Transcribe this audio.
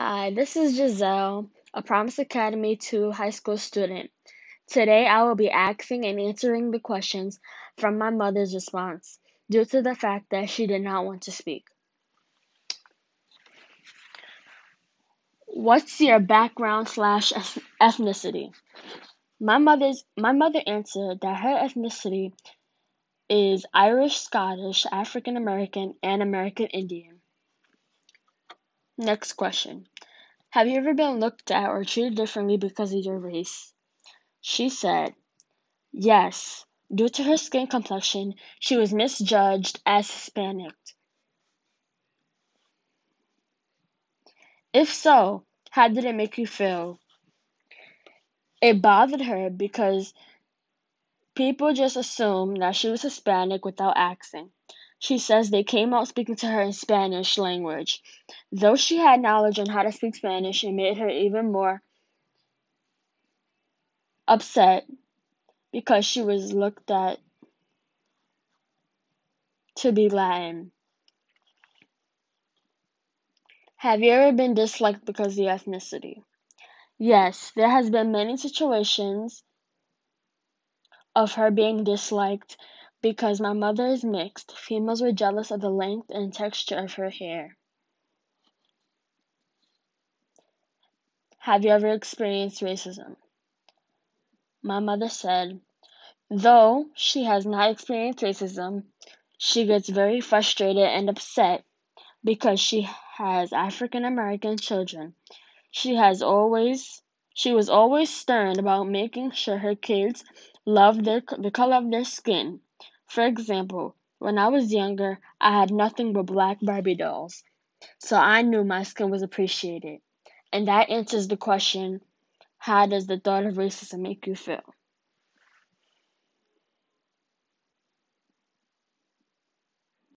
Hi, this is Giselle, a Promise Academy 2 high school student. Today I will be asking and answering the questions from my mother's response due to the fact that she did not want to speak. What's your background slash ethnicity? My mother's my mother answered that her ethnicity is Irish, Scottish, African American, and American Indian. Next question. Have you ever been looked at or treated differently because of your race? She said, Yes. Due to her skin complexion, she was misjudged as Hispanic. If so, how did it make you feel? It bothered her because people just assumed that she was Hispanic without asking. She says they came out speaking to her in Spanish language. Though she had knowledge on how to speak Spanish, it made her even more upset because she was looked at to be Latin. Have you ever been disliked because of your ethnicity? Yes, there has been many situations of her being disliked because my mother is mixed, females were jealous of the length and texture of her hair. Have you ever experienced racism? My mother said, though she has not experienced racism, she gets very frustrated and upset because she has African American children. She has always she was always stern about making sure her kids love their the color of their skin for example, when I was younger, I had nothing but black Barbie dolls, so I knew my skin was appreciated. And that answers the question how does the thought of racism make you feel?